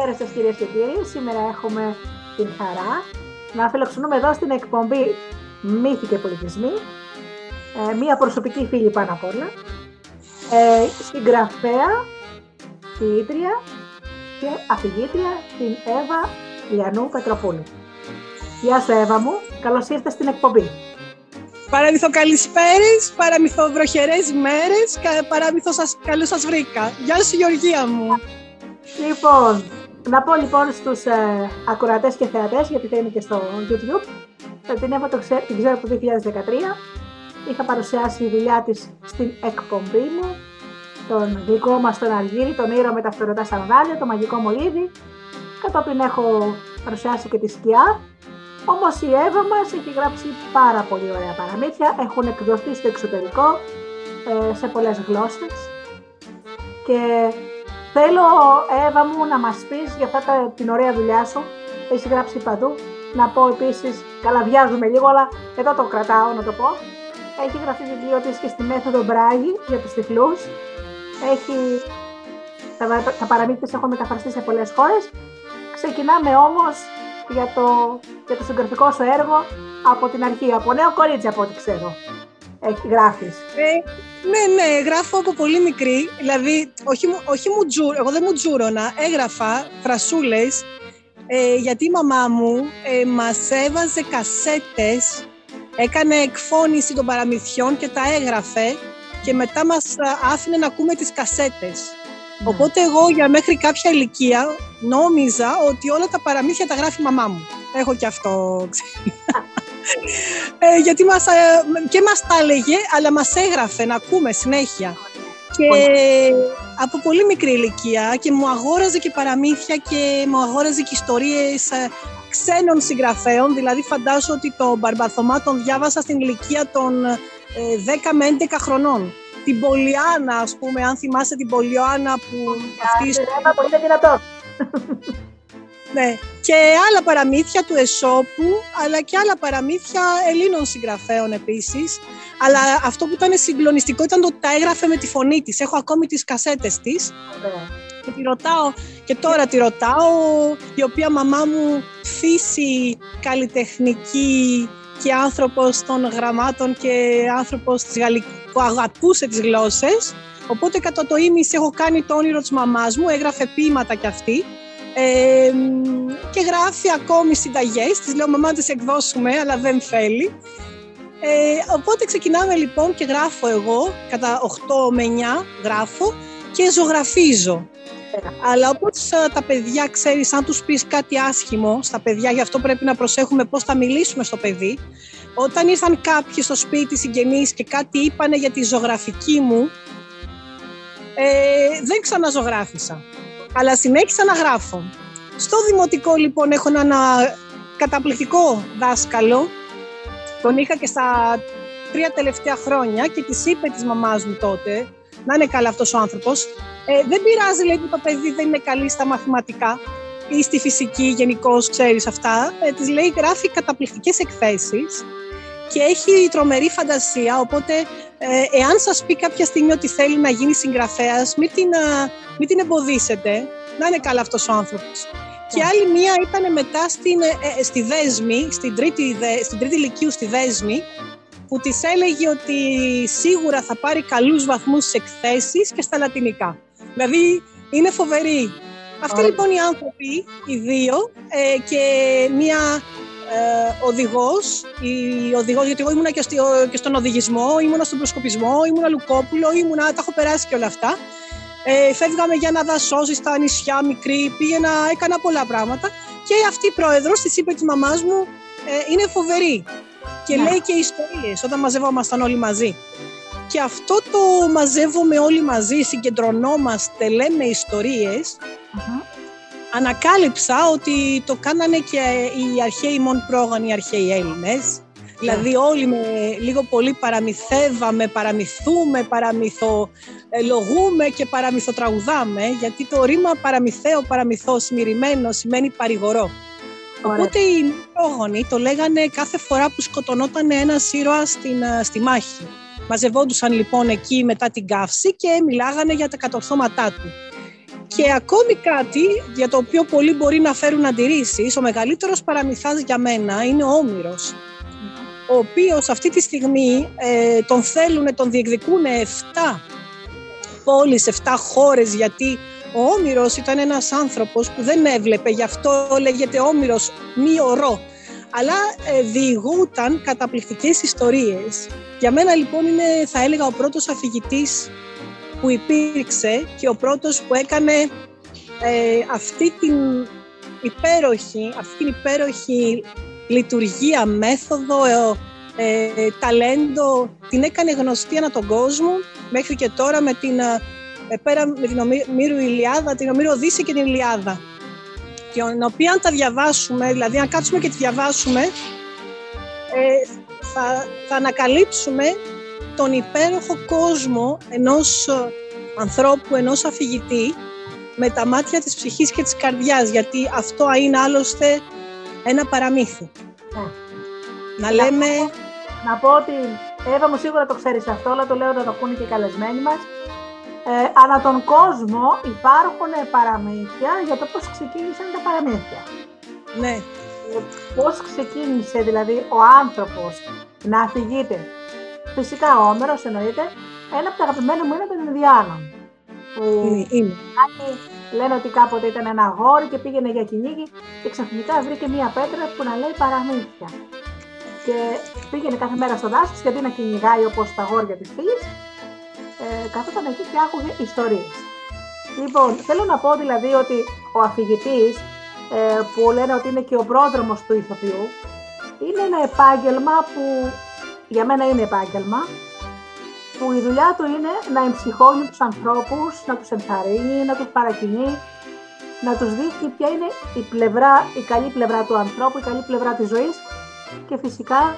Καλησπέρα σας κυρίες και κύριοι. Σήμερα έχουμε την χαρά να φιλοξενούμε εδώ στην εκπομπή Μύθοι και Πολιτισμοί ε, μία προσωπική φίλη πάνω απ' όλα, ε, συγγραφέα, ποιήτρια και αφηγήτρια την Εύα Λιανού Πετροπούλου. Γεια σου Εύα μου, καλώς ήρθες στην εκπομπή. Παραμυθό καλησπέρες, παραμυθό βροχερές ημέρες, παραμυθό σας, καλώς σας βρήκα. Γεια σου Γεωργία μου. Λοιπόν, να πω λοιπόν στους ε, ακροατές και θεατές, γιατί θα είναι και στο YouTube, την Εύα το ξέρω, την ξέρω από το 2013, είχα παρουσιάσει τη δουλειά της στην εκπομπή μου, τον γλυκό μας τον Αργύρι, τον ήρωα με τα φτερωτά σανδάλια, το μαγικό μολύβι, κατόπιν έχω παρουσιάσει και τη σκιά, Όμως η Εύα μας έχει γράψει πάρα πολύ ωραία παραμύθια, έχουν εκδοθεί στο εξωτερικό ε, σε πολλές γλώσσες. Και θέλω Εύα μου να μας πεις για αυτά την ωραία δουλειά σου, έχεις γράψει παντού, να πω επίσης, καλά βιάζουμε λίγο αλλά εδώ το κρατάω να το πω, έχει γραφεί βιβλίο της και στη μέθοδο Μπράγη για τους τυφλούς, έχει, τα, τα παραμύθια έχουν μεταφραστεί σε πολλές χώρες, ξεκινάμε όμως για το, για το συγγραφικό σου έργο από την αρχή, από νέο κορίτσι από ό,τι ξέρω. Έχει, γράφεις. Ε, ναι, ναι, γράφω από πολύ μικρή. Δηλαδή, όχι, όχι μου τζου, εγώ δεν μου τζούρωνα, έγραφα φρασούλες ε, γιατί η μαμά μου ε, μας έβαζε κασέτες, έκανε εκφώνηση των παραμυθιών και τα έγραφε και μετά μας άφηνε να ακούμε τις κασέτες. Οπότε εγώ για μέχρι κάποια ηλικία νόμιζα ότι όλα τα παραμύθια τα γράφει η μαμά μου. Έχω και αυτό, ε, γιατί μας, ε, και μας τα έλεγε, αλλά μας έγραφε να ακούμε συνέχεια. Και από πολύ μικρή ηλικία και μου αγόραζε και παραμύθια και μου αγόραζε και ιστορίες ε, ξένων συγγραφέων. Δηλαδή φαντάζομαι ότι το Μπαρμπαθωμά τον διάβασα στην ηλικία των 10 ε, με 11 χρονών την Πολιάνα, ας πούμε, αν θυμάσαι την Πολιάνα που... Αυτή είναι δυνατό. Ναι, και άλλα παραμύθια του Εσώπου, αλλά και άλλα παραμύθια Ελλήνων συγγραφέων επίσης. Αλλά αυτό που ήταν συγκλονιστικό ήταν το ότι τα έγραφε με τη φωνή της. Έχω ακόμη τις κασέτες της. Και τη ρωτάω, και τώρα τη ρωτάω, η οποία μαμά μου φύση καλλιτεχνική και άνθρωπος των γραμμάτων και άνθρωπος της γαλλικής που αγαπούσε τις γλώσσες. Οπότε κατά το ίμιση έχω κάνει το όνειρο της μαμάς μου, έγραφε ποίηματα κι αυτή. Ε, και γράφει ακόμη συνταγές, της λέω μαμά τις εκδώσουμε αλλά δεν θέλει. Ε, οπότε ξεκινάμε λοιπόν και γράφω εγώ, κατά 8 με 9 γράφω και ζωγραφίζω. Αλλά όπως τα παιδιά ξέρεις, αν τους πεις κάτι άσχημο στα παιδιά, γι' αυτό πρέπει να προσέχουμε πώς θα μιλήσουμε στο παιδί, όταν ήρθαν κάποιοι στο σπίτι συγγενείς και κάτι είπανε για τη ζωγραφική μου, ε, δεν ξαναζωγράφησα. Αλλά συνέχισα να γράφω. Στο δημοτικό λοιπόν έχω ένα καταπληκτικό δάσκαλο. Τον είχα και στα τρία τελευταία χρόνια και της είπε της μαμάς μου τότε, να είναι καλά αυτός ο άνθρωπος, ε, δεν πειράζει λέει που το παιδί δεν είναι καλή στα μαθηματικά ή στη φυσική γενικώς ξέρεις αυτά. Ε, της λέει γράφει καταπληκτικές εκθέσεις και έχει τρομερή φαντασία, οπότε ε, εάν σας πει κάποια στιγμή ότι θέλει να γίνει συγγραφέας, μην την, μην την εμποδίσετε, να είναι καλά αυτός ο άνθρωπος. Και άλλη μία ήταν μετά στην, ε, ε, στη Δέσμη, στην τρίτη, στην τρίτη ηλικίου στη Δέσμη, που της έλεγε ότι σίγουρα θα πάρει καλούς βαθμούς στις εκθέσεις και στα λατινικά. Δηλαδή είναι φοβερή. Αυτοί λοιπόν οι άνθρωποι, οι δύο, και μία ε, οδηγός, η οδηγός, γιατί εγώ ήμουνα και, και στον οδηγισμό, ήμουνα στον προσκοπισμό, ήμουνα Λουκόπουλο, ήμουνα, τα έχω περάσει και όλα αυτά. Ε, φεύγαμε για να δασώσει στα νησιά μικρή, πήγαινα, έκανα πολλά πράγματα. Και αυτή η πρόεδρος της είπε της μαμάς μου, ε, είναι φοβερή. Και ναι. λέει και ιστορίες όταν μαζευόμασταν όλοι μαζί. Και αυτό το μαζεύουμε όλοι μαζί, συγκεντρωνόμαστε, λέμε ανακάλυψα ότι το κάνανε και οι αρχαίοι μον πρόγονοι, οι αρχαίοι Έλληνες. Δηλαδή όλοι με λίγο πολύ παραμυθεύαμε, παραμυθούμε, παραμυθολογούμε και παραμυθοτραγουδάμε, γιατί το ρήμα παραμυθαίο, παραμυθός, σημειριμένο σημαίνει παρηγορό. Οπότε οι πρόγονοι το λέγανε κάθε φορά που σκοτωνόταν ένας ήρωας στην, στη μάχη. Μαζευόντουσαν λοιπόν εκεί μετά την καύση και μιλάγανε για τα κατορθώματά του. Και ακόμη κάτι για το οποίο πολλοί μπορεί να φέρουν αντιρρήσεις, ο μεγαλύτερος παραμυθάς για μένα είναι ο Όμηρος, ο οποίος αυτή τη στιγμή ε, τον θέλουν, τον διεκδικούν 7 πόλεις, 7 χώρες, γιατί ο Όμηρος ήταν ένας άνθρωπος που δεν έβλεπε, γι' αυτό λέγεται Όμηρος μη ορό, αλλά ε, διηγούταν καταπληκτικές ιστορίες. Για μένα λοιπόν είναι, θα έλεγα, ο πρώτος αφηγητής που υπήρξε και ο πρώτος που έκανε ε, αυτή την υπέροχη, αυτή την υπέροχη λειτουργία, μέθοδο, ε, ε, ταλέντο, την έκανε γνωστή ανά τον κόσμο μέχρι και τώρα με την, ε, πέρα με την Ομήρου Ηλιάδα, την Ομήρου Οδύση και την Ηλιάδα. Την οποία αν τα διαβάσουμε, δηλαδή αν κάτσουμε και τη διαβάσουμε, ε, θα, θα ανακαλύψουμε τον υπέροχο κόσμο ενός ε, ανθρώπου, ενός αφηγητή με τα μάτια της ψυχής και της καρδιάς, γιατί αυτό είναι άλλωστε ένα παραμύθι. Να λέμε... Να πω ότι, Εύα μου σίγουρα το ξέρεις αυτό, αλλά το λέω να το ακούνε και οι καλεσμένοι μας. Ε, ανά τον κόσμο υπάρχουν παραμύθια για το πώς ξεκίνησαν τα παραμύθια. Ναι. Ε, πώς ξεκίνησε δηλαδή ο άνθρωπος να αφηγείται; Φυσικά ο Όμερος εννοείται. Ένα από τα αγαπημένα μου είναι των Ινδιάνων. Που είναι. λένε ότι κάποτε ήταν ένα αγόρι και πήγαινε για κυνήγι και ξαφνικά βρήκε μία πέτρα που να λέει παραμύθια. Και πήγαινε κάθε μέρα στο δάσος γιατί να κυνηγάει όπως τα αγόρια της φύση. Ε, καθόταν εκεί και άκουγε ιστορίες. Λοιπόν, θέλω να πω δηλαδή ότι ο αφηγητής, ε, που λένε ότι είναι και ο πρόδρομος του ηθοποιού, είναι ένα επάγγελμα που για μένα είναι επάγγελμα, που η δουλειά του είναι να εμψυχώνει τους ανθρώπους, να τους ενθαρρύνει, να τους παρακινεί, να τους δείχνει ποια είναι η, πλευρά, η καλή πλευρά του ανθρώπου, η καλή πλευρά της ζωής και φυσικά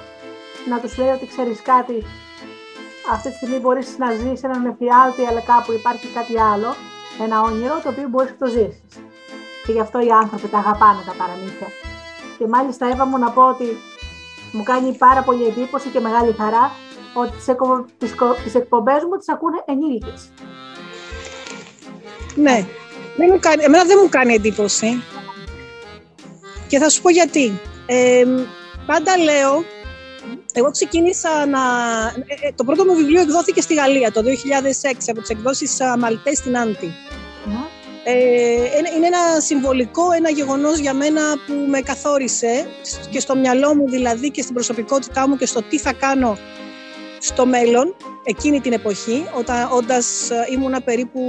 να τους λέει ότι ξέρεις κάτι, αυτή τη στιγμή μπορείς να ζεις έναν εφιάλτη, αλλά κάπου υπάρχει κάτι άλλο, ένα όνειρο το οποίο μπορείς να το ζήσεις. Και γι' αυτό οι άνθρωποι τα αγαπάνε τα παραμύθια. Και μάλιστα έβα μου να πω ότι μου κάνει πάρα πολύ εντύπωση και μεγάλη χαρά ότι τις, εκο... τις, εκπομπές μου τις ακούνε ενήλικες. Ναι, δεν μου κάνει, εμένα δεν μου κάνει εντύπωση. Και θα σου πω γιατί. Ε, πάντα λέω, εγώ ξεκίνησα να... Ε, ε, το πρώτο μου βιβλίο εκδόθηκε στη Γαλλία το 2006 από τις εκδόσεις Μαλτές στην Άντι. Ε, είναι ένα συμβολικό, ένα γεγονός για μένα που με καθόρισε και στο μυαλό μου δηλαδή και στην προσωπικότητά μου και στο τι θα κάνω στο μέλλον εκείνη την εποχή, όταν όντας ε, ήμουνα περίπου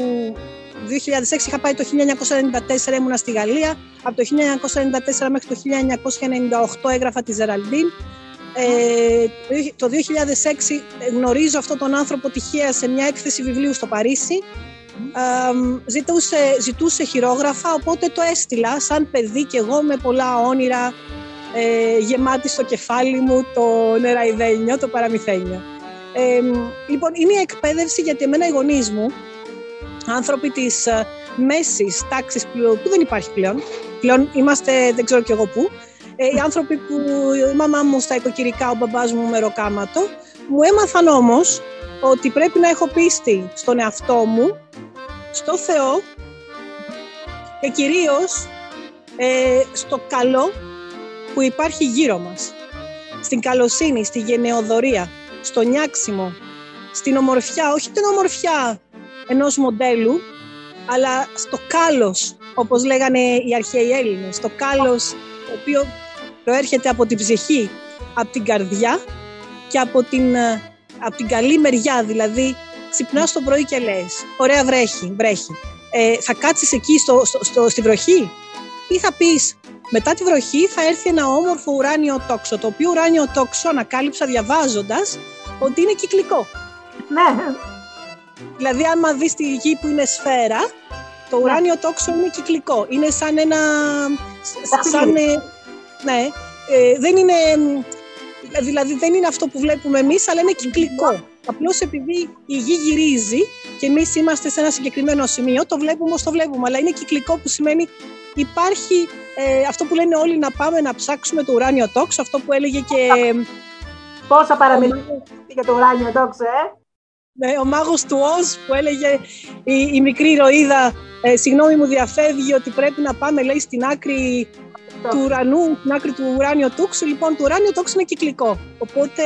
2006 είχα πάει το 1994 ήμουνα στη Γαλλία, από το 1994 μέχρι το 1998 έγραφα τη Ζεραλντίν. Ε, το 2006 γνωρίζω αυτόν τον άνθρωπο τυχαία σε μια έκθεση βιβλίου στο Παρίσι ζητούσε, ζητούσε χειρόγραφα, οπότε το έστειλα σαν παιδί και εγώ με πολλά όνειρα ε, γεμάτη στο κεφάλι μου το νεραϊδένιο, το παραμυθένιο. Ε, λοιπόν, είναι η εκπαίδευση γιατί εμένα οι γονείς μου, άνθρωποι της ε, μέσης τάξης που, που δεν υπάρχει πλέον, πλέον είμαστε δεν ξέρω κι εγώ πού, ε, οι άνθρωποι που η μαμά μου στα οικοκυρικά, ο μπαμπάς μου μεροκάματο, μου έμαθαν όμως ότι πρέπει να έχω πίστη στον εαυτό μου στο Θεό και κυρίως ε, στο καλό που υπάρχει γύρω μας. Στην καλοσύνη, στη γενεοδορία, στο νιάξιμο, στην ομορφιά, όχι την ομορφιά ενός μοντέλου, αλλά στο κάλος, όπως λέγανε οι αρχαίοι Έλληνες, το κάλος το οποίο προέρχεται από την ψυχή, από την καρδιά και από την, ε, από την καλή μεριά, δηλαδή ξυπνάς το πρωί και λες: Ωραία, βρέχει, βρέχει. Ε, θα κάτσεις εκεί στο, στο, στη βροχή, ή θα πεις: Μετά τη βροχή θα έρθει ένα όμορφο ουράνιο τόξο. Το οποίο ουράνιο τόξο ανακάλυψα διαβάζοντας ότι είναι κυκλικό. Ναι. Δηλαδή, άμα δεις τη γη που είναι σφαίρα, το ναι. ουράνιο τόξο είναι κυκλικό. Είναι σαν ένα. Σαν, ε, ναι. Ε, δεν είναι. Δηλαδή δεν είναι αυτό που βλέπουμε εμείς, αλλά είναι κυκλικό. Απλώς επειδή η γη γυρίζει και εμείς είμαστε σε ένα συγκεκριμένο σημείο, το βλέπουμε όπως το βλέπουμε. Αλλά είναι κυκλικό που σημαίνει υπάρχει ε, αυτό που λένε όλοι να πάμε να ψάξουμε το ουράνιο τόξο, αυτό που έλεγε και. Πόσα παραμιλούν για το ουράνιο τόξο, ε! Ναι, ο μάγος του Οζ που έλεγε η, η μικρή ηρωίδα ε, συγγνώμη μου διαφεύγει ότι πρέπει να πάμε λέει στην άκρη του ουρανού, στην άκρη του ουράνιο τόξου. Λοιπόν, το ουράνιο τόξο είναι κυκλικό. Οπότε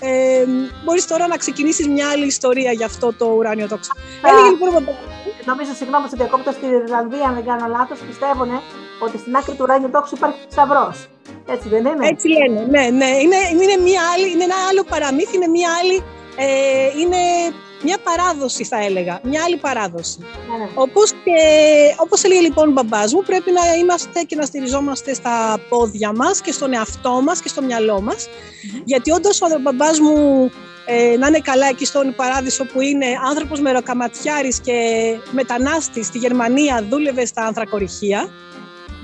ε, μπορείς τώρα να ξεκινήσεις μια άλλη ιστορία για αυτό το ουράνιο τόξο. Έλεγε λοιπόν... Νομίζω, συγγνώμη, ότι διακόπτω στην Ιρλανδία, αν δεν κάνω λάθος, πιστεύουν ότι στην άκρη του ουράνιου τόξου υπάρχει θησαυρό. Έτσι δεν είναι; Έτσι λένε. Ναι, ναι. Είναι, είναι, μια άλλη, είναι ένα άλλο παραμύθι, είναι μια άλλη. Ε, είναι μια παράδοση θα έλεγα, μια άλλη παράδοση. Ναι, ναι. Όπως, και, όπως έλεγε λοιπόν ο μπαμπάς μου, πρέπει να είμαστε και να στηριζόμαστε στα πόδια μας και στον εαυτό μας και στο μυαλό μας. Γιατί όντως ο μπαμπάς μου ε, να είναι καλά εκεί στον Παράδεισο που είναι άνθρωπος μεροκαματιάρης και μετανάστης στη Γερμανία, δούλευε στα ανθρακοριχεία.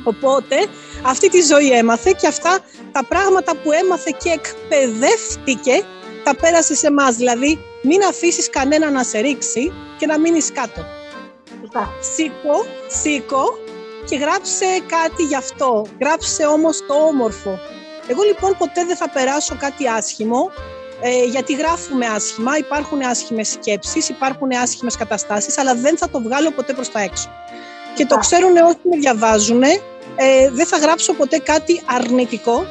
Οπότε αυτή τη ζωή έμαθε και αυτά τα πράγματα που έμαθε και εκπαιδεύτηκε τα πέρασε σε εμάς. Δηλαδή μην αφήσεις κανένα να σε ρίξει και να μείνεις κάτω. Σήκω, σήκω και γράψε κάτι γι' αυτό. Γράψε όμως το όμορφο. Εγώ λοιπόν ποτέ δεν θα περάσω κάτι άσχημο, ε, γιατί γράφουμε άσχημα, υπάρχουν άσχημες σκέψεις, υπάρχουν άσχημες καταστάσεις, αλλά δεν θα το βγάλω ποτέ προς τα έξω. Και το ξέρουν όσοι με διαβάζουν, ε, δεν θα γράψω ποτέ κάτι αρνητικό,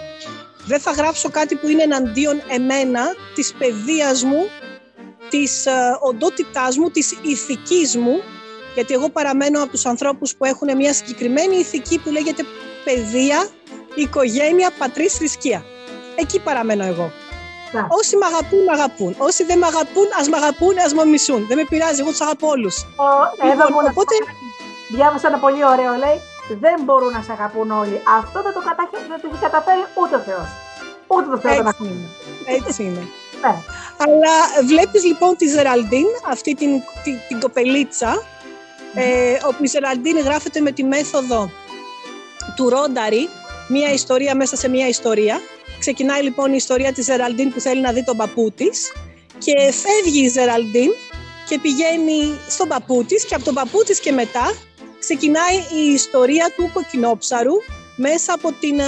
δεν θα γράψω κάτι που είναι εναντίον εμένα, της παιδείας μου, της ε, οντότητάς μου, της ηθικής μου, γιατί εγώ παραμένω από τους ανθρώπους που έχουν μια συγκεκριμένη ηθική που λέγεται παιδεία, οικογένεια, πατρίς, θρησκεία. Εκεί παραμένω εγώ. Να. Όσοι με αγαπούν, με αγαπούν. Όσοι δεν με αγαπούν, ας με αγαπούν, ας με μισούν. Δεν με πειράζει, εγώ τους αγαπώ όλους. Λοιπόν, οπότε... Διάβασα ένα πολύ ωραίο, λέει, δεν μπορούν να σε αγαπούν όλοι. Αυτό δεν το, δεν καταφέρει ούτε ο Θεός. Ούτε το Θεός να Έτσι είναι. Ναι. Αλλά βλέπεις λοιπόν τη Ζεραλντίν, αυτή την, την, την κοπελίτσα, ε, όπου η Ζεραλντίν γράφεται με τη μέθοδο του Ρόνταρη, μία ιστορία μέσα σε μία ιστορία. Ξεκινάει λοιπόν η ιστορία της Ζεραλντίν που θέλει να δει τον παππού της και φεύγει η Ζεραλντίν και πηγαίνει στον παππού της και από τον παππού της και μετά ξεκινάει η ιστορία του κοκκινόψαρου μέσα από την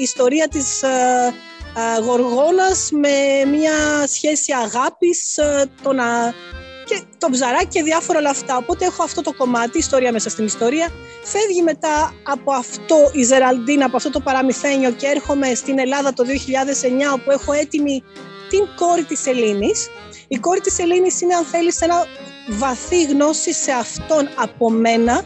ιστορία της Γοργόνας με μια σχέση αγάπης, το να... και το ψαράκι και διάφορα όλα αυτά. Οπότε έχω αυτό το κομμάτι, ιστορία μέσα στην ιστορία. Φεύγει μετά από αυτό η Ζεραλντίν, από αυτό το παραμυθένιο και έρχομαι στην Ελλάδα το 2009 όπου έχω έτοιμη την κόρη της Ελλήνης. Η κόρη της Ελλήνης είναι αν θέλεις ένα βαθύ γνώση σε αυτόν από μένα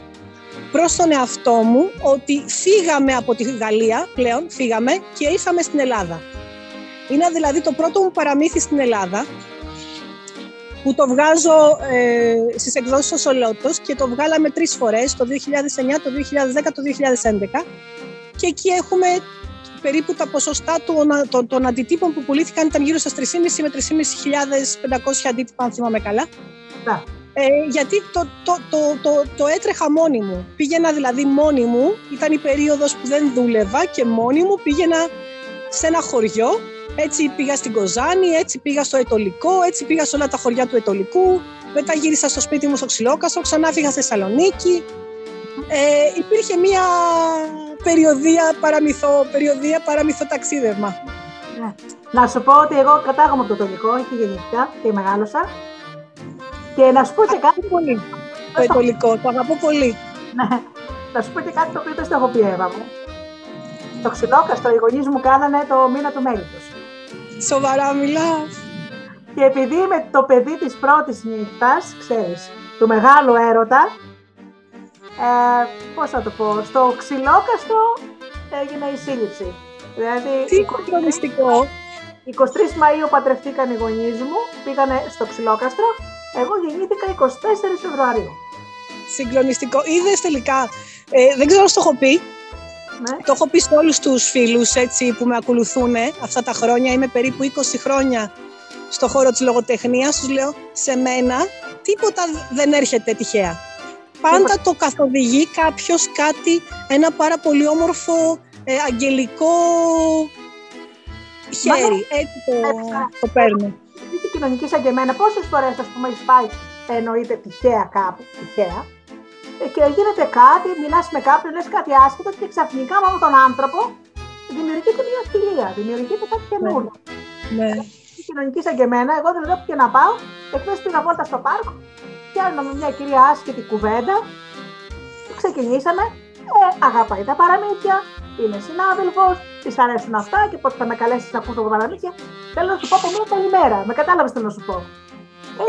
προς τον εαυτό μου ότι φύγαμε από τη Γαλλία πλέον, φύγαμε και ήρθαμε στην Ελλάδα. Είναι δηλαδή το πρώτο μου παραμύθι στην Ελλάδα που το βγάζω ε, στις εκδόσεις ο Σολότος και το βγάλαμε τρεις φορές, το 2009, το 2010, το 2011 και εκεί έχουμε περίπου τα ποσοστά των, των, των αντιτύπων που πουλήθηκαν ήταν γύρω στα 3.500 με 3.500 αντίτυπα, αν θυμάμαι καλά. Ε, γιατί το, το, το, το, το έτρεχα μόνη μου. Πήγαινα δηλαδή μόνη μου, ήταν η περίοδος που δεν δούλευα και μόνη μου πήγαινα σε ένα χωριό έτσι πήγα στην Κοζάνη, έτσι πήγα στο Ετολικό, έτσι πήγα σε όλα τα χωριά του Ετολικού. Μετά γύρισα στο σπίτι μου στο Ξυλόκαστρο, ξανά φύγα στη Θεσσαλονίκη. Ε, υπήρχε μια περιοδία παραμυθό, περιοδία παραμυθό ταξίδευμα. Ναι. Να σου πω ότι εγώ κατάγομαι από το Ετολικό, εκεί γεννήθηκα και μεγάλωσα. Και να σου πω και κάτι. Πολύ. Το Ετολικό, το αγαπώ πολύ. Ναι. Να σου πω και κάτι το οποίο δεν στο έχω πει, Εύα μου. Το ξυλόκαστρο, οι γονείς μου κάνανε το μήνα του μέλητος. Σοβαρά μιλά. Και επειδή είμαι το παιδί της πρώτης νύχτας, ξέρεις, του μεγάλου έρωτα, ε, πώς θα το πω, στο ξυλόκαστο έγινε η σύλληψη. Δηλαδή, Τι συγκλονιστικό. 23 Μαΐου παντρευτήκαν οι γονείς μου, πήγανε στο ξυλόκαστρο, εγώ γεννήθηκα 24 Φεβρουαρίου. Συγκλονιστικό. Είδες τελικά, ε, δεν ξέρω αν το έχω πει, ναι. Το έχω πει σε όλους τους φίλους έτσι, που με ακολουθούν αυτά τα χρόνια. Είμαι περίπου 20 χρόνια στο χώρο της λογοτεχνίας. Τους λέω, σε μένα τίποτα δεν έρχεται τυχαία. Πάντα το καθοδηγεί κάποιος κάτι, ένα πάρα πολύ όμορφο, ε, αγγελικό χέρι. Έτσι το, το παίρνω. Είσαι κοινωνικής σαν και εμένα. Πόσες φορές, ας πούμε, έχεις πάει, εννοείται τυχαία κάπου, τυχαία, και γίνεται κάτι, μιλάς με κάποιον, λες κάτι άσχετο και ξαφνικά με τον άνθρωπο δημιουργείται μια φιλία, δημιουργείται κάτι καινούργιο. Ναι. Και κοινωνικής σαν και εμένα, εγώ δεν βλέπω και να πάω. Εχθέ πήγα βόλτα στο πάρκο, πιάνουμε μια κυρία άσχετη κουβέντα. Ξεκινήσαμε. Ε, αγαπάει τα παραμύθια, είναι συνάδελφος, της αρέσουν αυτά και πότε θα με καλέσεις να ακούσω τα παραμύθια. Θέλω να σου πω από μια καλημέρα. Με κατάλαβες τι να σου πω.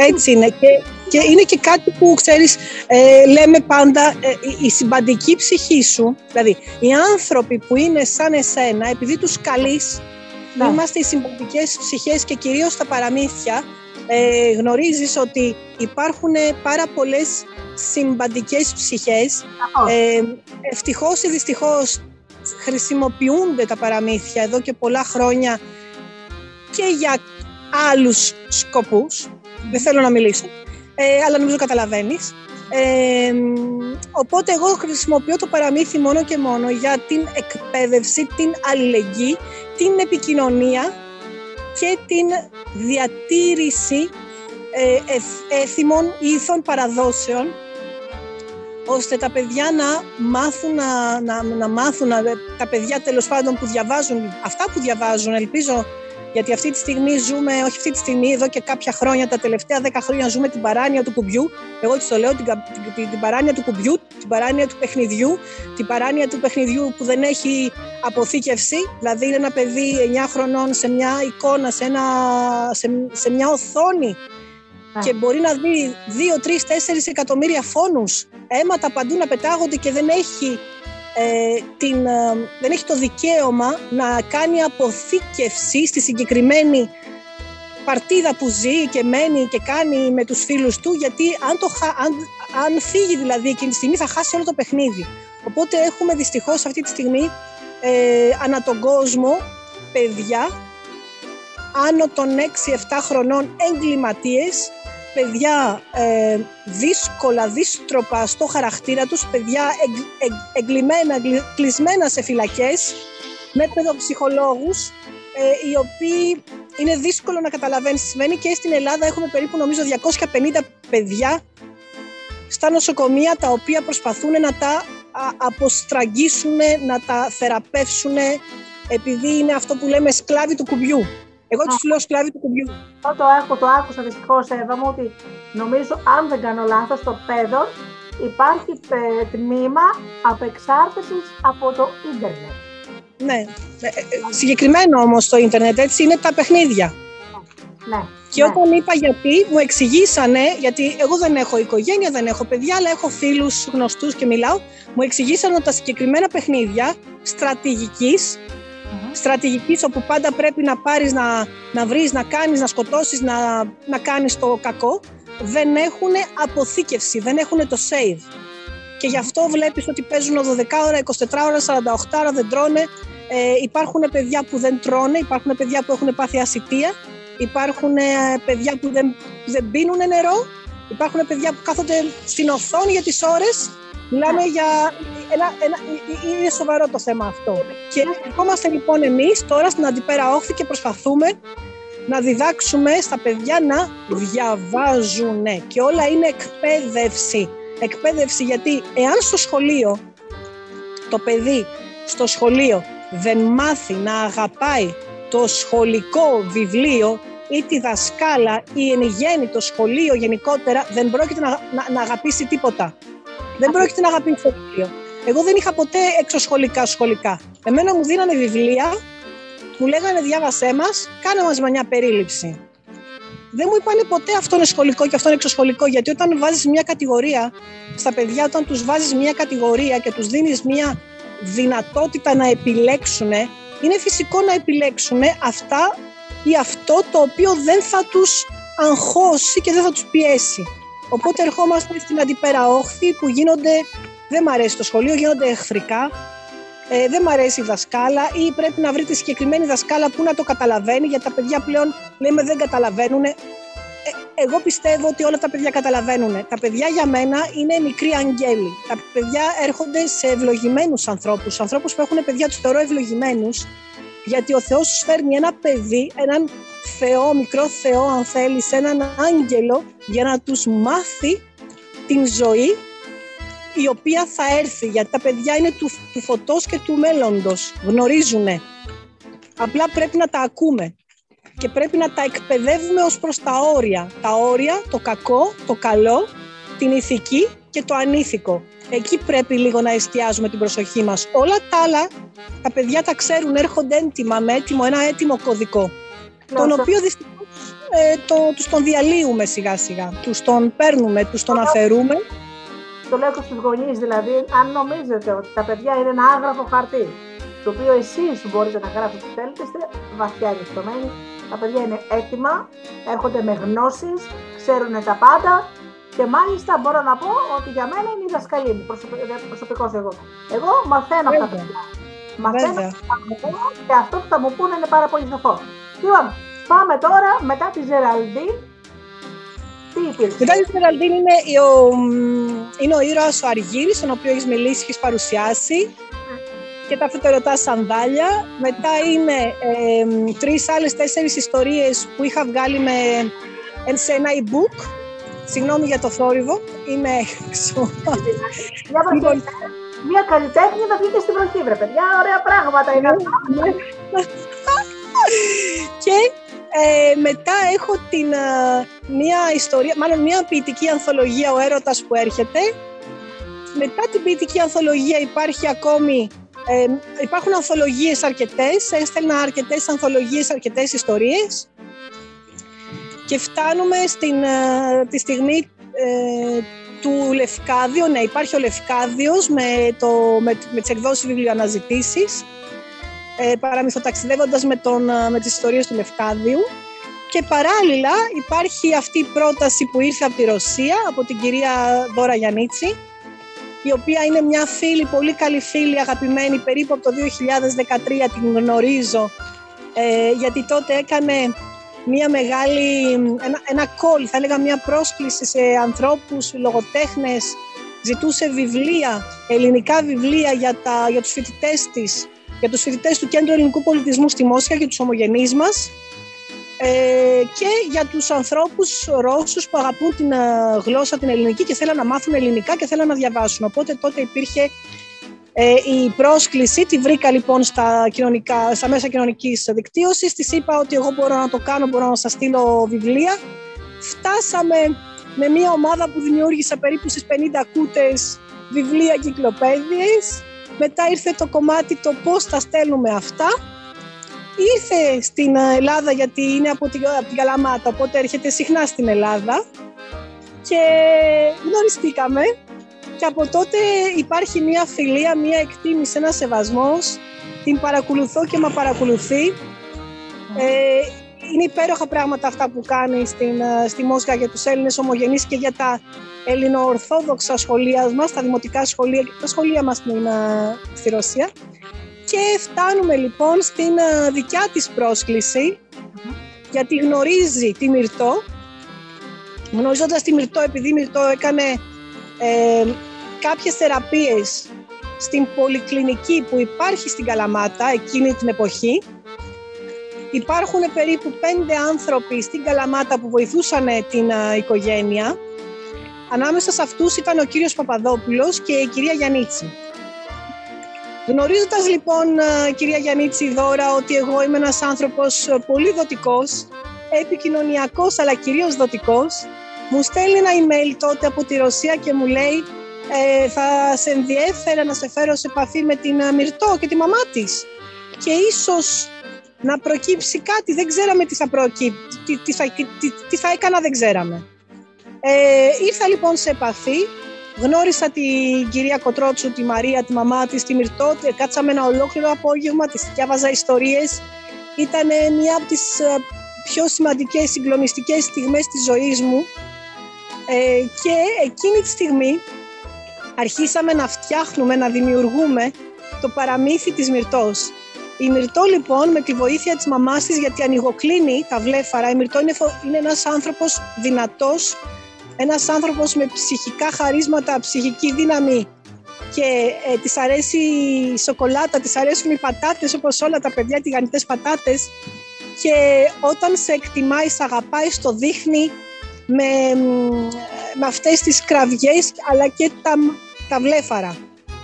Έτσι είναι. Και, και είναι και κάτι που ξέρεις, ε, λέμε πάντα, ε, η συμπαντική ψυχή σου, δηλαδή οι άνθρωποι που είναι σαν εσένα, επειδή τους καλείς, ναι. είμαστε οι συμπαντικές ψυχές και κυρίως στα παραμύθια, ε, γνωρίζεις ότι υπάρχουν πάρα πολλές συμπαντικές ψυχές. Ε, ευτυχώς ή δυστυχώς χρησιμοποιούνται τα παραμύθια εδώ και πολλά χρόνια και για άλλους σκοπούς δεν θέλω να μιλήσω, ε, αλλά νομίζω καταλαβαίνεις. Ε, οπότε εγώ χρησιμοποιώ το παραμύθι μόνο και μόνο για την εκπαίδευση, την αλληλεγγύη, την επικοινωνία και την διατήρηση ε, έθιμων ήθων παραδόσεων ώστε τα παιδιά να μάθουν, να, να, να μάθουν, τα παιδιά τέλος πάντων που διαβάζουν, αυτά που διαβάζουν, ελπίζω γιατί αυτή τη στιγμή ζούμε, όχι αυτή τη στιγμή, εδώ και κάποια χρόνια, τα τελευταία δέκα χρόνια ζούμε την παράνοια του κουμπιού. Εγώ της το λέω, την, την, την παράνοια του κουμπιού, την παράνοια του παιχνιδιού, την παράνοια του παιχνιδιού που δεν έχει αποθήκευση. Δηλαδή είναι ένα παιδί 9 χρονών σε μια εικόνα, σε, ένα, σε, σε μια οθόνη και μπορεί να δει 2, 3, 4 εκατομμύρια φόνους, αίματα παντού να πετάγονται και δεν έχει ε, την, ε, δεν έχει το δικαίωμα να κάνει αποθήκευση στη συγκεκριμένη παρτίδα που ζει και μένει και κάνει με τους φίλους του γιατί αν, το, αν, αν φύγει δηλαδή εκείνη τη στιγμή θα χάσει όλο το παιχνίδι. Οπότε έχουμε δυστυχώς αυτή τη στιγμή ε, ανά τον κόσμο παιδιά άνω των 6-7 χρονών εγκληματίες παιδιά ε, δύσκολα, δύστροπα στο χαρακτήρα τους, παιδιά εγ, εγκλημένα, κλεισμένα σε φυλακές, με παιδοψυχολόγους, ε, οι οποίοι είναι δύσκολο να καταλαβαίνεις συμβαίνει και στην Ελλάδα έχουμε περίπου νομίζω 250 παιδιά στα νοσοκομεία τα οποία προσπαθούν να τα αποστραγγίσουν, να τα θεραπεύσουν επειδή είναι αυτό που λέμε σκλάβοι του κουμπιού. Εγώ τους λέω σκλάβοι του κουμπιού. Αυτό το, έχω, το άκουσα δυστυχώς, Εύα μου, ότι νομίζω, αν δεν κάνω λάθος, στο παιδό υπάρχει τμήμα απεξάρτησης από το ίντερνετ. Ναι. Ε, ε, συγκεκριμένο όμως το ίντερνετ, έτσι, είναι τα παιχνίδια. Ναι. Και ναι. όταν είπα γιατί, μου εξηγήσανε, γιατί εγώ δεν έχω οικογένεια, δεν έχω παιδιά, αλλά έχω φίλους γνωστούς και μιλάω, μου εξηγήσανε ότι τα συγκεκριμένα παιχνίδια στρατηγικής στρατηγικής όπου πάντα πρέπει να πάρεις, να, να βρεις, να κάνεις, να σκοτώσεις, να, να κάνεις το κακό, δεν έχουν αποθήκευση, δεν έχουν το save. Και γι' αυτό βλέπεις ότι παίζουν 12 ώρα, 24 ώρα, 48 ώρα, δεν τρώνε. Ε, υπάρχουν παιδιά που δεν τρώνε, υπάρχουν παιδιά που έχουν πάθει ασυτεία, υπάρχουν ε, παιδιά που δεν, δεν πίνουν νερό, υπάρχουν παιδιά που κάθονται στην οθόνη για τις ώρες Μιλάμε για ένα, ένα, είναι σοβαρό το θέμα αυτό. Και ερχόμαστε λοιπόν εμείς τώρα στην αντιπέρα όχθη και προσπαθούμε να διδάξουμε στα παιδιά να διαβάζουν και όλα είναι εκπαίδευση. Εκπαίδευση γιατί εάν στο σχολείο το παιδί στο σχολείο δεν μάθει να αγαπάει το σχολικό βιβλίο ή τη δασκάλα ή εν γέννη το σχολείο γενικότερα δεν πρόκειται να, να, να αγαπήσει τίποτα δεν πρόκειται να αγαπήσει το βιβλίο. Εγώ δεν είχα ποτέ εξωσχολικά σχολικά. Εμένα μου δίνανε βιβλία, μου λέγανε διάβασέ μας, κάνε μας μια περίληψη. Δεν μου είπανε ποτέ αυτό είναι σχολικό και αυτό είναι εξωσχολικό, γιατί όταν βάζεις μια κατηγορία στα παιδιά, όταν τους βάζεις μια κατηγορία και τους δίνεις μια δυνατότητα να επιλέξουν, είναι φυσικό να επιλέξουν αυτά ή αυτό το οποίο δεν θα τους αγχώσει και δεν θα τους πιέσει. Οπότε ερχόμαστε στην αντιπέρα όχθη που γίνονται, δεν μ' αρέσει το σχολείο, γίνονται εχθρικά, ε, δεν μ' αρέσει η δασκάλα ή πρέπει να βρει τη συγκεκριμένη δασκάλα που να το καταλαβαίνει γιατί τα παιδιά πλέον λέμε δεν καταλαβαίνουν. Ε, εγώ πιστεύω ότι όλα τα παιδιά καταλαβαίνουν. Τα παιδιά για μένα είναι μικροί αγγέλοι. Τα παιδιά έρχονται σε ευλογημένους ανθρώπους, ανθρώπους που έχουν παιδιά τους θεωρώ ευλογημένους γιατί ο Θεός τους φέρνει ένα παιδί, έναν Θεό, μικρό Θεό αν θέλεις, έναν άγγελο για να τους μάθει την ζωή η οποία θα έρθει, γιατί τα παιδιά είναι του, του φωτός και του μέλλοντος, γνωρίζουνε. Απλά πρέπει να τα ακούμε. και πρέπει να τα εκπαιδεύουμε ως προς τα όρια. Τα όρια, το κακό, το καλό, την ηθική και το ανήθικο. Εκεί πρέπει λίγο να εστιάζουμε την προσοχή μας. Όλα τα άλλα, τα παιδιά τα ξέρουν, έρχονται έντοιμα με έτοιμο, ένα έτοιμο κωδικό, τον οποίο δυστυχώς ε, το, τους τον διαλύουμε σιγά σιγά. Τους τον παίρνουμε, τους τον αφαιρούμε. Το λέω και στους γονείς, δηλαδή, αν νομίζετε ότι τα παιδιά είναι ένα άγραφο χαρτί, το οποίο εσείς μπορείτε να γράψετε ό,τι θέλετε, είστε βαθιά ανοιχτωμένοι. Τα παιδιά είναι έτοιμα, έρχονται με γνώσεις, ξέρουν τα πάντα και μάλιστα μπορώ να πω ότι για μένα είναι η δασκαλή μου, προσωπικός εγώ. Εγώ μαθαίνω από τα παιδιά. Μαθαίνω και αυτό που θα μου πούνε είναι πάρα πολύ σοφό. Λοιπόν, πάμε τώρα μετά τη Ζεραλντίν. Τι υπήρξε. Μετά τη Ζεραλντίν είναι ο, είναι ο ήρωας ο Αργύρης, τον οποίο έχεις μιλήσει, έχεις παρουσιάσει και τα φετερωτά σανδάλια. Μετά είναι ε, τρεις άλλες τέσσερις ιστορίες που είχα βγάλει με, σε ένα e-book. Συγγνώμη για το θόρυβο, είμαι έξω. Λοιπόν, μια καλλιτέχνη θα βγήκε στην βροχή, βρε παιδιά. Ωραία πράγματα είναι ναι, ναι. Και ε, μετά έχω την, ε, μια ιστορία, μάλλον μια ποιητική ανθολογία «Ο έρωτας που έρχεται». Μετά την ποιητική ανθολογία υπάρχει ακόμη ε, υπάρχουν ανθολογίες αρκετές, έστελνα αρκετές ανθολογίες, αρκετές ιστορίες και φτάνουμε στην, ε, τη στιγμή ε, του Λευκάδιου. Ναι, υπάρχει ο Λευκάδιος με, το, με, με τις εκδόσεις βιβλιοαναζητήσεις, ε, παραμυθοταξιδεύοντας με, τον, ε, με τις ιστορίες του Λευκάδιου. Και παράλληλα υπάρχει αυτή η πρόταση που ήρθε από τη Ρωσία, από την κυρία Δώρα Γιαννίτση, η οποία είναι μια φίλη, πολύ καλή φίλη, αγαπημένη, περίπου από το 2013 την γνωρίζω, ε, γιατί τότε έκανε μια μεγάλη, ένα, ένα call, θα έλεγα μια πρόσκληση σε ανθρώπους, λογοτέχνες, ζητούσε βιβλία, ελληνικά βιβλία για, τα, για τους φοιτητές της, για τους φοιτητές του Κέντρου Ελληνικού Πολιτισμού στη Μόσχα και τους ομογενείς μας ε, και για τους ανθρώπους Ρώσους που αγαπούν την ε, γλώσσα την ελληνική και θέλουν να μάθουν ελληνικά και θέλουν να διαβάσουν. Οπότε τότε υπήρχε ε, η πρόσκληση, τη βρήκα λοιπόν στα, κοινωνικά, στα μέσα κοινωνικής δικτύωσης, της είπα ότι εγώ μπορώ να το κάνω, μπορώ να σας στείλω βιβλία. Φτάσαμε με μια ομάδα που δημιούργησα περίπου στις 50 κούτες βιβλία κυκλοπαίδειες. Μετά ήρθε το κομμάτι το πώς θα στέλνουμε αυτά ήρθε στην Ελλάδα γιατί είναι από την, από την Καλαμάτα, οπότε έρχεται συχνά στην Ελλάδα και γνωριστήκαμε και από τότε υπάρχει μια φιλία, μια εκτίμηση, ένας σεβασμός. Την παρακολουθώ και με παρακολουθεί. Ε, είναι υπέροχα πράγματα αυτά που κάνει στην, στη Μόσχα για τους Έλληνες ομογενείς και για τα ελληνοορθόδοξα σχολεία μας, τα δημοτικά σχολεία και τα σχολεία μας στην, στη Ρωσία. Και φτάνουμε λοιπόν στην δικιά της πρόσκληση, γιατί γνωρίζει τη Μυρτό. Γνωρίζοντας τη Μυρτό, επειδή η Μυρτό έκανε ε, κάποιες θεραπείες στην πολυκλινική που υπάρχει στην Καλαμάτα εκείνη την εποχή, υπάρχουν περίπου πέντε άνθρωποι στην Καλαμάτα που βοηθούσαν την οικογένεια. Ανάμεσα σε αυτούς ήταν ο κύριος Παπαδόπουλος και η κυρία Γιαννίτση. Γνωρίζοντας λοιπόν, ε, κυρία Γιαννίτση Δώρα, ότι εγώ είμαι ένας άνθρωπος ε, πολύ δοτικός, επικοινωνιακός αλλά κυρίως δοτικός, μου στέλνει ένα email τότε από τη Ρωσία και μου λέει ε, θα σε ενδιέφερε να σε φέρω σε επαφή με την ε, Μυρτό και τη μαμά της και ίσως να προκύψει κάτι, δεν ξέραμε τι θα προκύψει, τι, τι, θα, τι, τι θα έκανα δεν ξέραμε. Ε, ήρθα λοιπόν σε επαφή Γνώρισα την κυρία Κοτρότσου, τη Μαρία, τη μαμά της, τη Μυρτώ. Κάτσαμε ένα ολόκληρο απόγευμα, της διάβαζα ιστορίες. Ήταν μια από τις ε, πιο σημαντικές συγκλονιστικές στιγμές της ζωής μου. Ε, και εκείνη τη στιγμή αρχίσαμε να φτιάχνουμε, να δημιουργούμε το παραμύθι της Μυρτός. Η Μυρτώ λοιπόν με τη βοήθεια της μαμάς της γιατί ανοιγοκλίνει τα βλέφαρα. Η Μυρτώ είναι, είναι ένας άνθρωπος δυνατός, ένας άνθρωπος με ψυχικά χαρίσματα, ψυχική δύναμη και ε, της αρέσει η σοκολάτα, της αρέσουν οι πατάτες όπως όλα τα παιδιά, τηγανιτές πατάτες και όταν σε εκτιμάει, σε αγαπάει, στο δείχνει με, με αυτές τις κραυγές αλλά και τα, τα βλέφαρα.